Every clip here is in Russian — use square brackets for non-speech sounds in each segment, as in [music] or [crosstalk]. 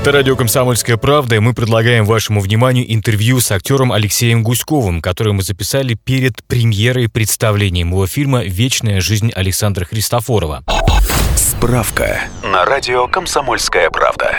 Это радио «Комсомольская правда», и мы предлагаем вашему вниманию интервью с актером Алексеем Гуськовым, которое мы записали перед премьерой представлением его фильма «Вечная жизнь Александра Христофорова». Справка на радио «Комсомольская правда».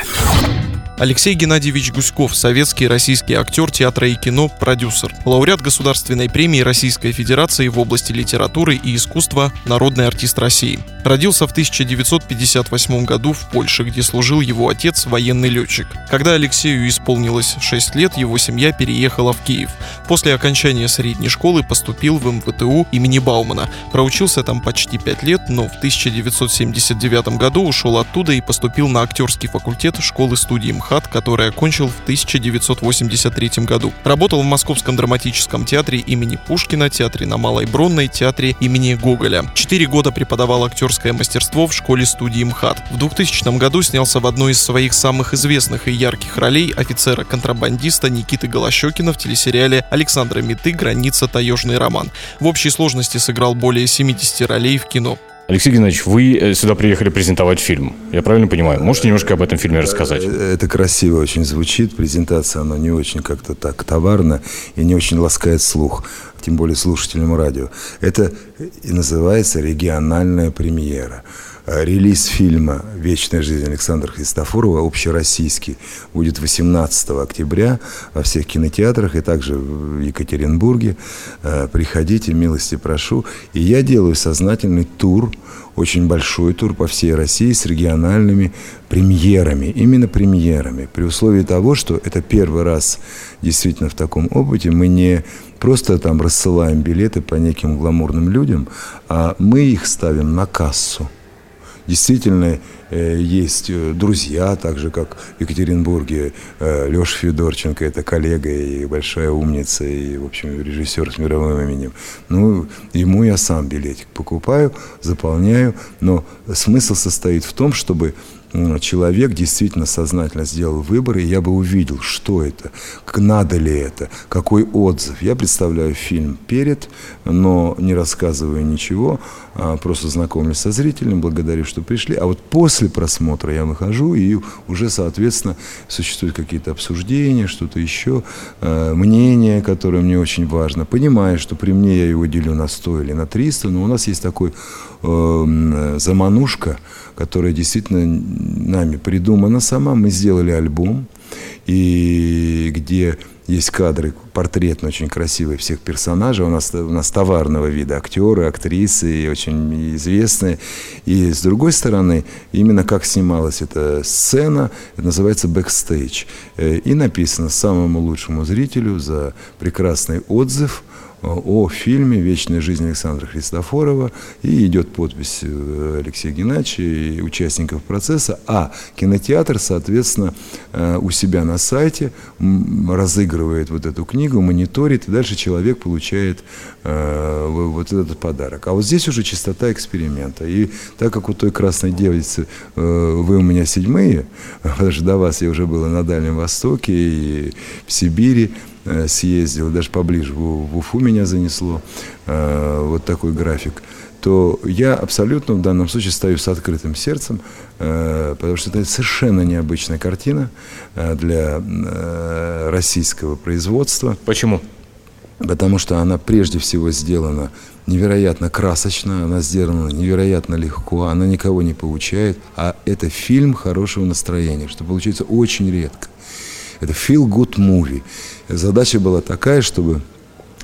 Алексей Геннадьевич Гуськов, советский и российский актер театра и кино, продюсер, лауреат Государственной премии Российской Федерации в области литературы и искусства, народный артист России. Родился в 1958 году в Польше, где служил его отец, военный летчик. Когда Алексею исполнилось 6 лет, его семья переехала в Киев. После окончания средней школы поступил в МВТУ имени Баумана. Проучился там почти 5 лет, но в 1979 году ушел оттуда и поступил на актерский факультет школы-студии МХАТ МХАТ, который окончил в 1983 году. Работал в Московском драматическом театре имени Пушкина, театре на Малой Бронной, театре имени Гоголя. Четыре года преподавал актерское мастерство в школе-студии МХАТ. В 2000 году снялся в одной из своих самых известных и ярких ролей офицера-контрабандиста Никиты Голощекина в телесериале Александра Миты «Граница. Таежный роман». В общей сложности сыграл более 70 ролей в кино. Алексей Геннадьевич, вы э, сюда приехали презентовать фильм. Я правильно понимаю? Можете немножко об этом фильме рассказать? Э, это красиво очень звучит. Презентация, она не очень как-то так товарно и не очень ласкает слух, тем более слушателям радио. Это и называется региональная премьера. Э, релиз фильма «Вечная жизнь» Александра Христофорова, общероссийский, будет 18 октября во всех кинотеатрах и также в Екатеринбурге. Э, приходите, милости прошу. И я делаю сознательный тур, очень большой тур по всей России с региональными премьерами, именно премьерами, при условии того, что это первый раз действительно в таком опыте мы не просто там рассылаем билеты по неким гламурным людям, а мы их ставим на кассу действительно э, есть э, друзья, так же, как в Екатеринбурге э, Леша Федорченко, это коллега и большая умница, и, в общем, режиссер с мировым именем. Ну, ему я сам билетик покупаю, заполняю, но смысл состоит в том, чтобы человек действительно сознательно сделал выбор, и я бы увидел, что это, надо ли это, какой отзыв. Я представляю фильм перед, но не рассказываю ничего, а просто знакомлюсь со зрителем, благодарю, что пришли. А вот после просмотра я выхожу, и уже, соответственно, существуют какие-то обсуждения, что-то еще, э, мнение, которое мне очень важно. Понимаю, что при мне я его делю на 100 или на 300, но у нас есть такой э, заманушка, которая действительно нами придумана сама. Мы сделали альбом, и где есть кадры портретно очень красивые всех персонажей. У нас, у нас товарного вида актеры, актрисы, очень известные. И с другой стороны, именно как снималась эта сцена, это называется бэкстейдж. Э, и написано самому лучшему зрителю за прекрасный отзыв – о фильме «Вечная жизнь Александра Христофорова». И идет подпись э, Алексея Геннадьевича и участников процесса. А кинотеатр, соответственно, э, у себя на сайте разыгрывает вот эту книгу, мониторит, и дальше человек получает э, вот этот подарок. А вот здесь уже чистота эксперимента. И так как у той красной девицы вы у меня седьмые, [laughs] потому что до вас я уже был на Дальнем Востоке и в Сибири, съездил, даже поближе в, в Уфу меня занесло, э, вот такой график, то я абсолютно в данном случае стою с открытым сердцем, э, потому что это совершенно необычная картина для российского производства. Почему? Потому что она прежде всего сделана невероятно красочно, она сделана невероятно легко, она никого не получает, а это фильм хорошего настроения, что получается очень редко. Это feel-good movie. Задача была такая, чтобы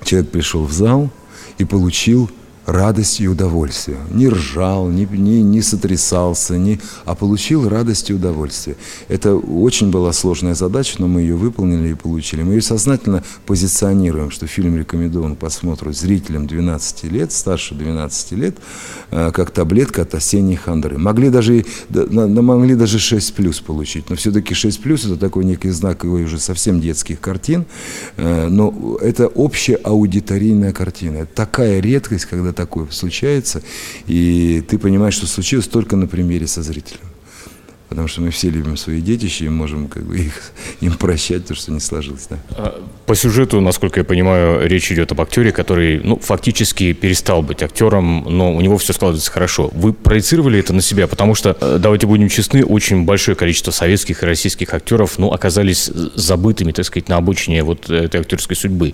человек пришел в зал и получил радость и удовольствие. Не ржал, не, не, не сотрясался, не, а получил радость и удовольствие. Это очень была сложная задача, но мы ее выполнили и получили. Мы ее сознательно позиционируем, что фильм рекомендован к просмотру зрителям 12 лет, старше 12 лет, э, как таблетка от осенней хандры. Могли даже, могли даже 6 плюс получить, но все-таки 6 плюс это такой некий знак его уже совсем детских картин, э, но это общая аудиторийная картина. Это такая редкость, когда такое случается, и ты понимаешь, что случилось только на примере со зрителем. Потому что мы все любим свои детища и можем как бы их, [laughs] им прощать то, что не сложилось. Да? А, по сюжету, насколько я понимаю, речь идет об актере, который ну, фактически перестал быть актером, но у него все складывается хорошо. Вы проецировали это на себя, потому что, э, давайте будем честны, очень большое количество советских и российских актеров ну, оказались забытыми, так сказать, на обочине вот этой актерской судьбы.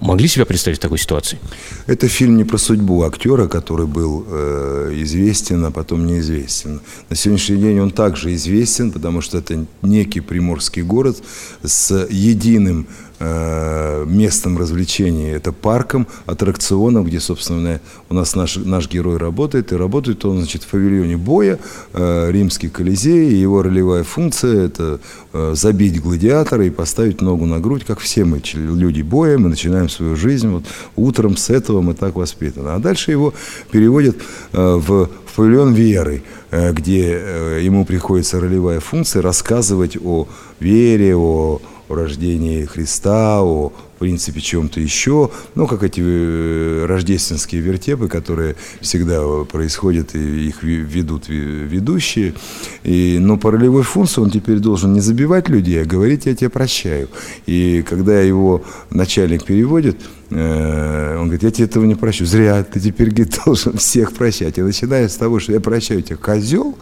Могли себя представить в такой ситуации? Это фильм не про судьбу актера, который был э, известен, а потом неизвестен. На сегодняшний день он также известен, потому что это некий приморский город с единым местом развлечений, это парком, аттракционом, где, собственно, у нас наш, наш герой работает, и работает он, значит, в павильоне боя, э, римский колизей, и его ролевая функция – это э, забить гладиатора и поставить ногу на грудь, как все мы, люди боя, мы начинаем свою жизнь, вот утром с этого мы так воспитаны. А дальше его переводят э, в, павильон веры, э, где э, ему приходится ролевая функция рассказывать о вере, о о рождении Христа, о принципе чем-то еще, ну, как эти э, рождественские вертепы, которые всегда происходят, и их ведут ведущие. И, но по ролевой он теперь должен не забивать людей, а говорить «я тебя прощаю». И когда его начальник переводит, э, он говорит, я тебе этого не прощу. Зря, ты теперь говорит, [laughs] должен всех прощать. И начиная с того, что я прощаю тебя, козел,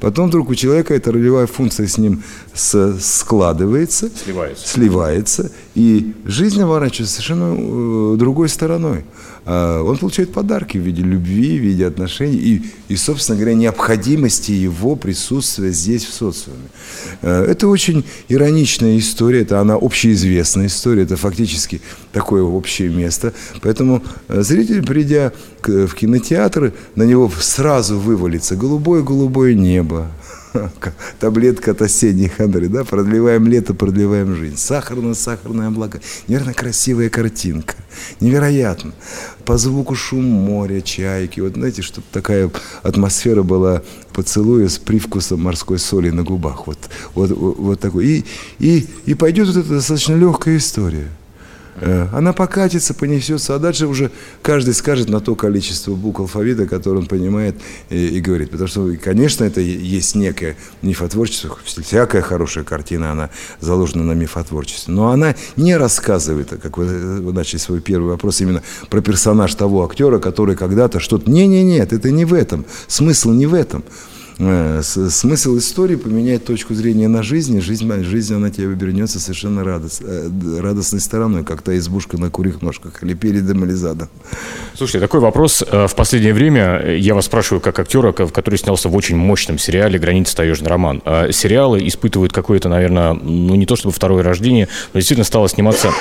потом вдруг у человека эта ролевая функция с ним складывается, сливается, сливается и жизнь наворачивается совершенно э, другой стороной. А, он получает подарки в виде любви, в виде отношений и, и, собственно говоря, необходимости его присутствия здесь, в социуме. А, это очень ироничная история, это она общеизвестная история, это фактически такое общее место. Поэтому э, зритель, придя в кинотеатры, на него сразу вывалится голубое-голубое небо, [laughs] таблетка от осенней хандры, да, продлеваем лето, продлеваем жизнь. Сахарно-сахарное облако. Невероятно красивая картинка. Невероятно. По звуку шум моря, чайки. Вот знаете, чтобы такая атмосфера была поцелуя с привкусом морской соли на губах. Вот, вот, вот такой. И, и, и пойдет вот эта достаточно легкая история. Э, она покатится, понесется, а дальше уже каждый скажет на то количество букв алфавита, которое он понимает и, и говорит. Потому что, конечно, это есть некое мифотворчество, всякая хорошая картина, она заложена на мифотворчестве, но она не рассказывает, как вы, вы начали свой первый вопрос, именно про персонаж того актера, который когда-то что-то... Не-не-нет, это не в этом, смысл не в этом. Э, смысл истории поменять точку зрения на жизнь, жизнь, жизнь она тебе обернется совершенно радост, э, радостной стороной, как та избушка на курьих ножках, или передом, или задом. Слушайте, такой вопрос. Э, в последнее время я вас спрашиваю, как актера, который снялся в очень мощном сериале «Граница. Таежный роман». Сериалы испытывают какое-то, наверное, ну не то чтобы второе рождение, но действительно стало сниматься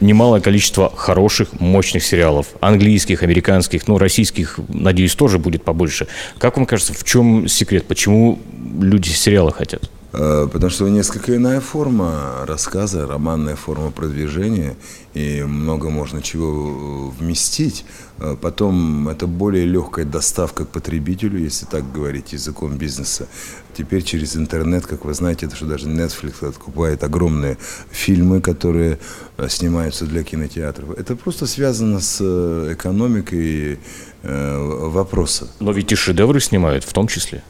немалое количество хороших, мощных сериалов. Английских, американских, ну, российских, надеюсь, тоже будет побольше. Как вам кажется, в чем секрет? Почему люди сериалы хотят? Э, потому что несколько иная форма рассказа, романная форма продвижения, и много можно чего вместить. Э, потом это более легкая доставка к потребителю, если так говорить языком бизнеса. Теперь через интернет, как вы знаете, это что даже Netflix откупает огромные фильмы, которые э, снимаются для кинотеатров. Это просто связано с экономикой вопроса. Но ведь и шедевры снимают в том числе.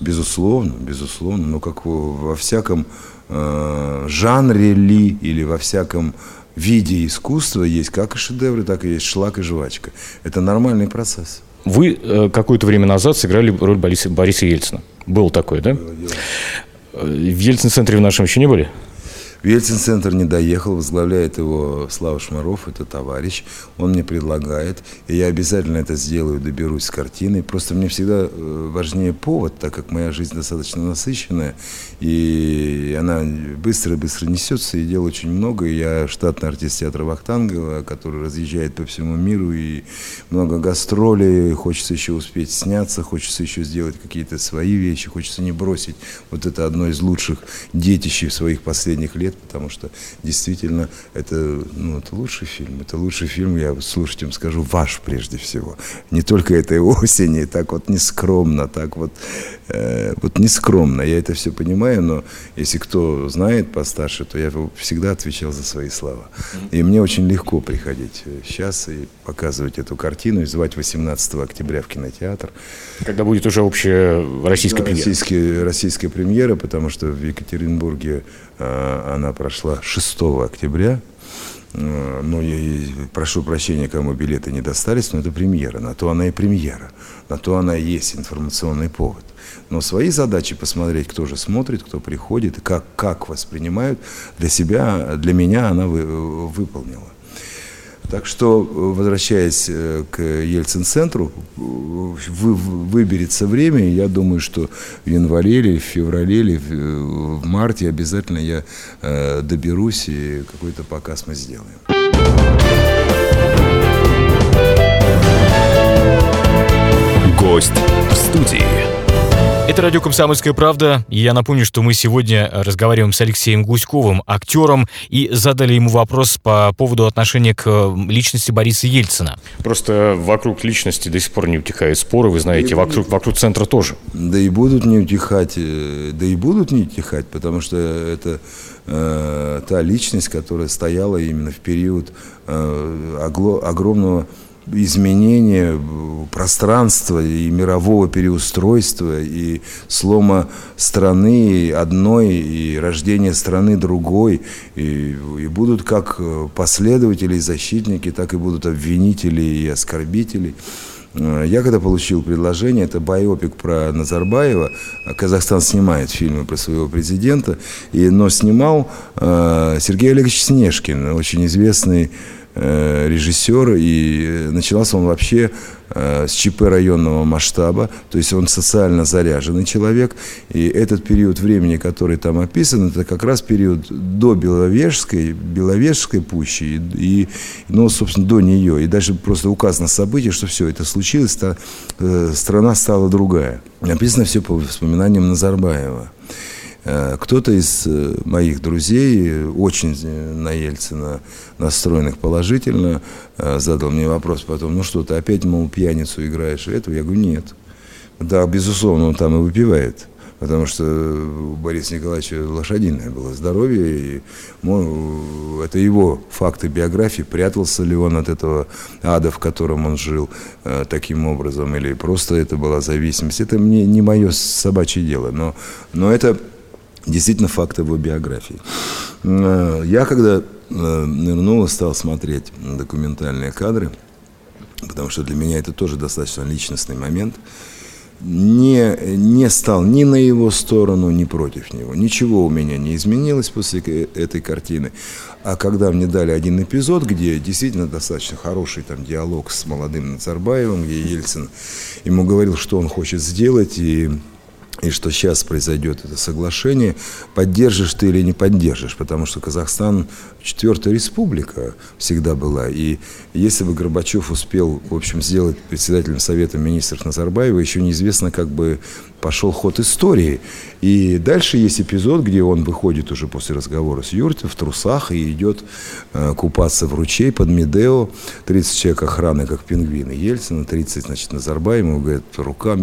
Безусловно, безусловно. Но как во всяком э, жанре ли или во всяком виде искусства есть как и шедевры, так и есть шлак и жвачка. Это нормальный процесс. Вы э, какое-то время назад сыграли роль Бориса, Бориса Ельцина. Был такой, да? Было дело. Э, в Ельцин-центре в нашем еще не были? В Ельцин-центр не доехал, возглавляет его Слава Шмаров, это товарищ. Он мне предлагает, и я обязательно это сделаю, доберусь с картиной. Просто мне всегда э, важнее повод, так как моя жизнь достаточно насыщенная, и она быстро-быстро несется, и дел очень много. Я штатный артист театра Вахтангова, который разъезжает по всему миру, и много гастролей, хочется еще успеть сняться, хочется еще сделать какие-то свои вещи, хочется не бросить вот это одно из лучших детищей своих последних лет, лет, потому что действительно это, ну, это лучший фильм. Это лучший фильм, я слушателям скажу, ваш прежде всего. Не только этой осени, так вот нескромно, так вот, э, вот нескромно. Я это все понимаю, но если кто знает постарше, то я всегда отвечал за свои слова. И мне очень легко приходить сейчас и показывать эту картину картину и звать 18 октября в кинотеатр. Когда будет уже общая российская премьера? Российская, российская премьера, потому что в Екатеринбурге э, она прошла 6 октября. Э, ну, я прошу прощения, кому билеты не достались, но это премьера. На то она и премьера. На то она и есть информационный повод. Но свои задачи посмотреть, кто же смотрит, кто приходит, как, как воспринимают, для себя, для меня она вы, выполнила. Так что, возвращаясь э, к Ельцин-центру, вы, выберется время, я думаю, что в январе или в феврале или в марте обязательно я э, доберусь, и какой-то показ мы сделаем. Гость в студии. Это радио «Комсомольская правда». Я напомню, что мы сегодня разговариваем с Алексеем Гуськовым, актером, и задали ему вопрос по поводу отношения к личности Бориса Ельцина. Просто вокруг личности до сих пор не утихают споры, вы знаете, вокруг, вокруг центра тоже. Да и будут не утихать, э, да и будут не утихать, потому что это э, та личность, которая стояла именно в период э, огло, огромного изменения пространства и мирового переустройства, и слома страны одной, и рождения страны другой. И, и будут как последователи и защитники, так и будут обвинители и оскорбители. Я когда получил предложение, это байопик про Назарбаева, Казахстан снимает фильмы про своего президента, и, но снимал э, Сергей Олегович Снежкин, очень известный Э, режиссер, и начался он вообще э, с ЧП районного масштаба, то есть он социально заряженный человек, и этот период времени, который там описан, это как раз период до Беловежской, Беловежской пущи, и, и ну, собственно, до нее, и дальше просто указано событие, что все это случилось, та, э, страна стала другая. Написано все по воспоминаниям Назарбаева. Э, кто-то из э, моих друзей, очень на Ельцина настроенных положительно, э, задал мне вопрос потом, ну что, ты опять, мол, пьяницу играешь? И этого я говорю, нет. Да, безусловно, он там и выпивает. Потому что у Бориса Николаевича лошадиное было здоровье, и ну, это его факты биографии, прятался ли он от этого ада, в котором он жил э, таким образом, или просто это была зависимость. Это мне не мое собачье дело, но, но это действительно факт его биографии. Э, я когда э, нырнул и стал смотреть документальные кадры, потому что для меня это тоже достаточно личностный момент, не, не стал ни на его сторону, ни против него. Ничего у меня не изменилось после этой картины. А когда мне дали один эпизод, где действительно достаточно хороший там диалог с молодым Назарбаевым, где Ельцин ему говорил, что он хочет сделать, и и что сейчас произойдет это соглашение, поддержишь ты или не поддержишь, потому что Казахстан четвертая республика всегда была, и если бы Горбачев успел, в общем, сделать председателем Совета министров Назарбаева, еще неизвестно, как бы пошел ход истории. И дальше есть эпизод, где он выходит уже после разговора с Юртом в трусах и идет э, купаться в ручей под Медео. 30 человек охраны, как пингвины Ельцина, 30, значит, Назарбаев, ему говорит, рука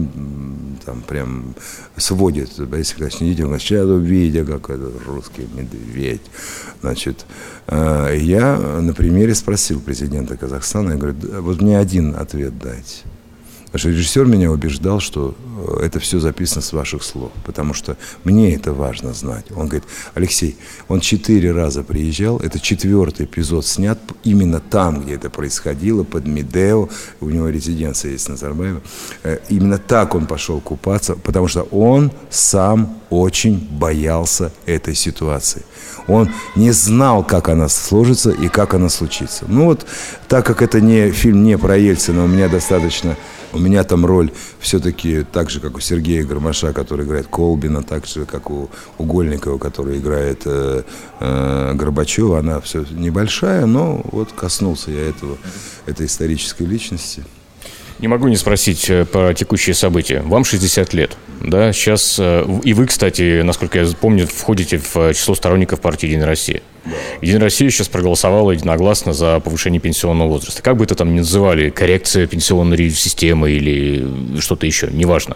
там прям сводит. Он говорит, сейчас увидя, как этот русский медведь. Значит, э, я на примере спросил президента Казахстана, я говорю, вот мне один ответ дайте. Потому что режиссер меня убеждал, что э, это все записано с ваших слов, потому что мне это важно знать. Он говорит, Алексей, он четыре раза приезжал, это четвертый эпизод снят именно там, где это происходило, под Медео, у него резиденция есть Назарбаева. Э, именно так он пошел купаться, потому что он сам очень боялся этой ситуации. Он не знал, как она сложится и как она случится. Ну вот, так как это не фильм не про Ельцина, у меня достаточно у меня там роль все-таки так же, как у Сергея Гармаша, который играет Колбина, так же, как у Угольникова, который играет э, э, Горбачева. Она все небольшая, но вот коснулся я этого, этой исторической личности. Не могу не спросить э, про текущие события. Вам 60 лет, да? Сейчас, э, и вы, кстати, насколько я помню, входите в э, число сторонников партии «Единая Россия». «Единая Россия» сейчас проголосовала единогласно за повышение пенсионного возраста. Как бы это там ни называли, коррекция пенсионной системы или что-то еще, неважно.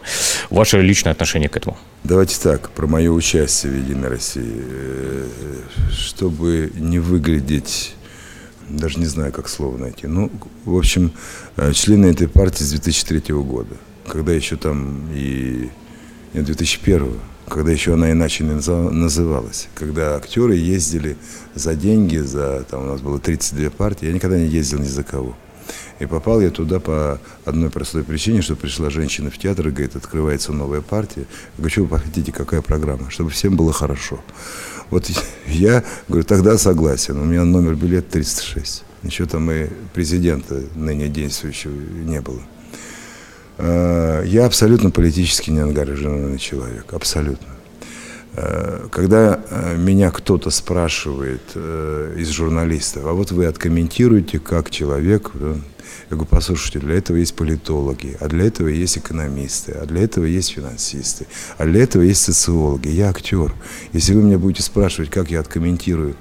Ваше личное отношение к этому? Давайте так, про мое участие в «Единой России». Чтобы не выглядеть даже не знаю, как слово найти. Ну, в общем, э, члены этой партии с 2003 года, когда еще там и... Нет, 2001 когда еще она иначе называлась. Когда актеры ездили за деньги, за, там у нас было 32 партии, я никогда не ездил ни за кого. И попал я туда по одной простой причине, что пришла женщина в театр и говорит, открывается новая партия. Я говорю, что вы хотите, какая программа? Чтобы всем было хорошо. Вот я говорю, тогда согласен. У меня номер билет 306. Ничего там и президента ныне действующего не было. А, я абсолютно политически неангажированный человек. Абсолютно. А, когда а, меня кто-то спрашивает э, из журналистов, а вот вы откомментируете как человек, я говорю, послушайте, для этого есть политологи, а для этого есть экономисты, а для этого есть финансисты, а для этого есть социологи. Я актер. Если вы меня будете спрашивать, как я откомментирую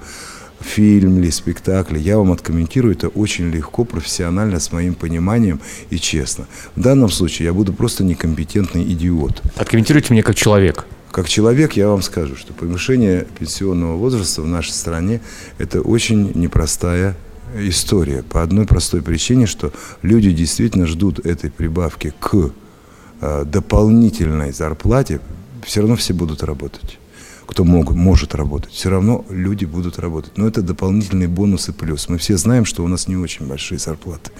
фильм или спектакль, я вам откомментирую это очень легко, профессионально, с моим пониманием и честно. В данном случае я буду просто некомпетентный идиот. Откомментируйте мне как человек. Как человек я вам скажу, что повышение пенсионного возраста в нашей стране – это очень непростая история. По одной простой причине, что люди действительно ждут этой прибавки к э, дополнительной зарплате, все равно все будут работать. Кто мог, может работать, все равно люди будут работать. Но это дополнительные бонусы плюс. Мы все знаем, что у нас не очень большие зарплаты.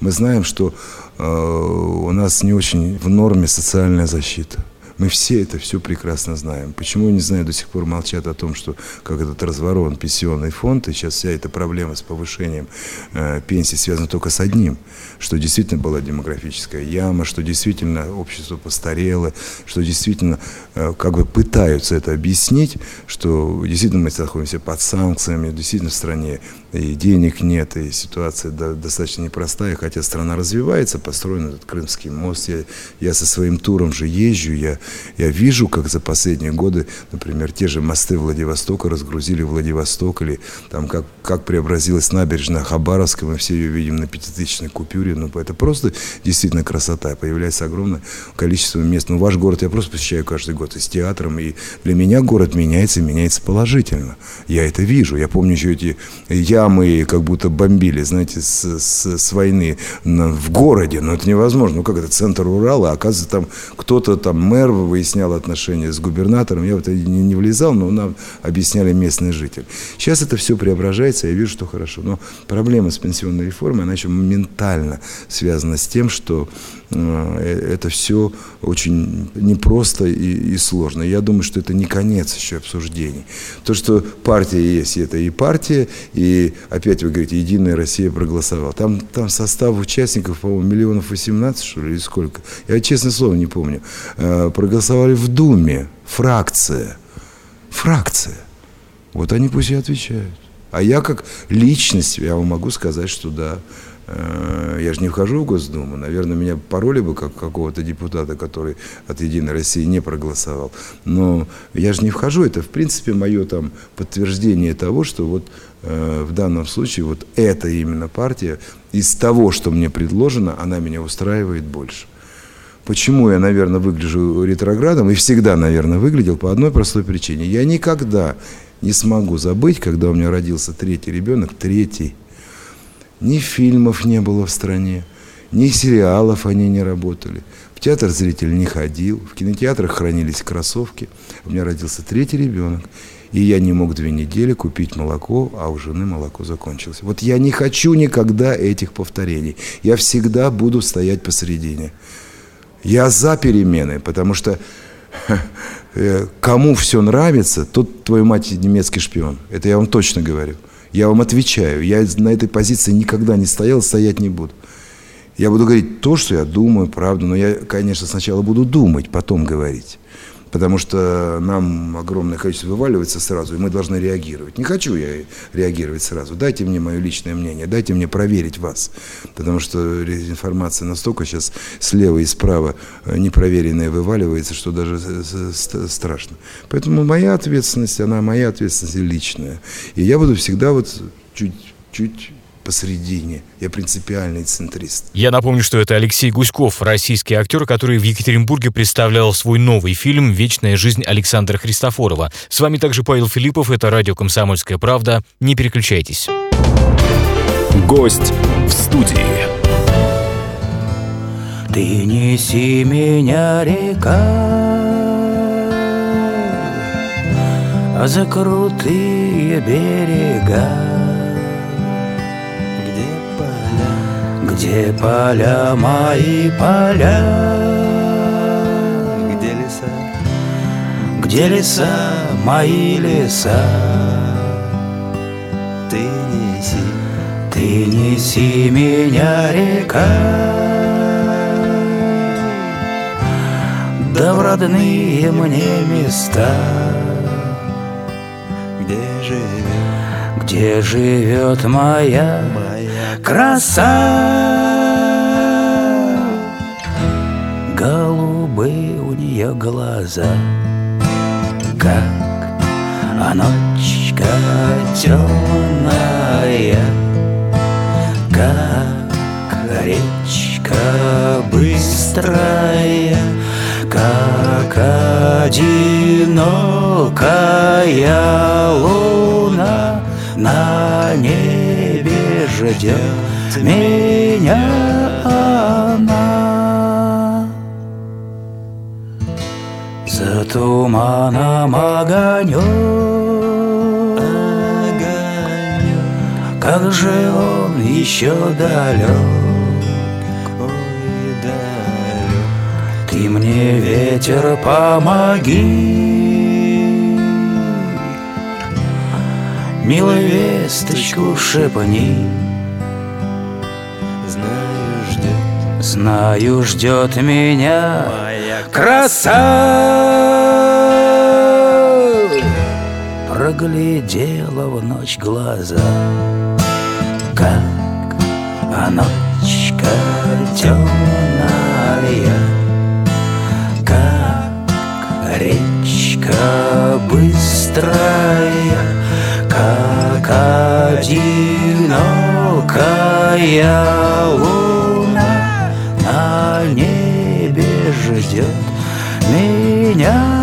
Мы знаем, что э, у нас не очень в норме социальная защита. Мы все это все прекрасно знаем. Почему, не знаю, до сих пор молчат о том, что как этот разворот пенсионный фонд, и сейчас вся эта проблема с повышением э, пенсии связана только с одним, что действительно была демографическая яма, что действительно общество постарело, что действительно э, как бы пытаются это объяснить, что действительно мы находимся под санкциями, действительно в стране и денег нет, и ситуация да, достаточно непростая, хотя страна развивается, построен этот Крымский мост, я, я со своим туром же езжу, я, я вижу, как за последние годы, например, те же мосты Владивостока разгрузили Владивосток, или там как, как преобразилась набережная Хабаровска, мы все ее видим на пятитысячной купюре, ну это просто действительно красота, появляется огромное количество мест, ну ваш город я просто посещаю каждый год и с театром, и для меня город меняется, меняется положительно, я это вижу, я помню еще эти, я мы как будто бомбили, знаете, с, с, с войны в городе. Но это невозможно. Ну как это, центр Урала, а оказывается, там кто-то, там мэр выяснял отношения с губернатором. Я в это не, не влезал, но нам объясняли местные жители. Сейчас это все преображается, я вижу, что хорошо. Но проблема с пенсионной реформой, она еще моментально связана с тем, что это все очень непросто и, и сложно. Я думаю, что это не конец еще обсуждений. То, что партия есть, это и партия, и опять вы говорите, Единая Россия проголосовала. Там, там состав участников, по-моему, миллионов 18, что ли, или сколько. Я, честное слово, не помню. Э, проголосовали в Думе, фракция. Фракция. Вот они пусть и отвечают. А я как личность, я вам могу сказать, что да, Э, я же не вхожу в Госдуму, наверное, меня пороли бы как какого-то депутата, который от «Единой России» не проголосовал. Но я же не вхожу, это в принципе мое там подтверждение того, что вот э, в данном случае вот эта именно партия из того, что мне предложено, она меня устраивает больше. Почему я, наверное, выгляжу ретроградом и всегда, наверное, выглядел по одной простой причине. Я никогда не смогу забыть, когда у меня родился третий ребенок, третий ни фильмов не было в стране, ни сериалов они не работали. В театр зритель не ходил, в кинотеатрах хранились кроссовки. У меня родился третий ребенок. И я не мог две недели купить молоко, а у жены молоко закончилось. Вот я не хочу никогда этих повторений. Я всегда буду стоять посередине. Я за перемены, потому что э, кому все нравится, тот твою мать немецкий шпион. Это я вам точно говорю. Я вам отвечаю, я на этой позиции никогда не стоял, стоять не буду. Я буду говорить то, что я думаю, правду, но я, конечно, сначала буду думать, потом говорить потому что нам огромное количество вываливается сразу, и мы должны реагировать. Не хочу я реагировать сразу. Дайте мне мое личное мнение, дайте мне проверить вас, потому что информация настолько сейчас слева и справа э, непроверенная вываливается, что даже страшно. Поэтому моя ответственность, она моя ответственность личная. И я буду всегда вот чуть-чуть посередине. Я принципиальный центрист. Я напомню, что это Алексей Гуськов, российский актер, который в Екатеринбурге представлял свой новый фильм «Вечная жизнь Александра Христофорова». С вами также Павел Филиппов, это радио «Комсомольская правда». Не переключайтесь. Гость в студии. Ты неси меня, река, За крутые берега, где поля мои поля, Где леса, где леса? Мои леса. Ты неси, ты неси меня, река, Да в родные мне места, где живет моя, моя краса. Голубые у нее глаза, как а ночка темная, как речка быстрая, как одинокая луна на небе ждет меня она. За туманом огонек, как же он еще далек. Ты мне, ветер, помоги, Милая весточку шепни, Знаю, ждет, знаю, ждет меня моя краса. Проглядела в ночь глаза, как а ночка темная, как речка одинокая луна на небе ждет меня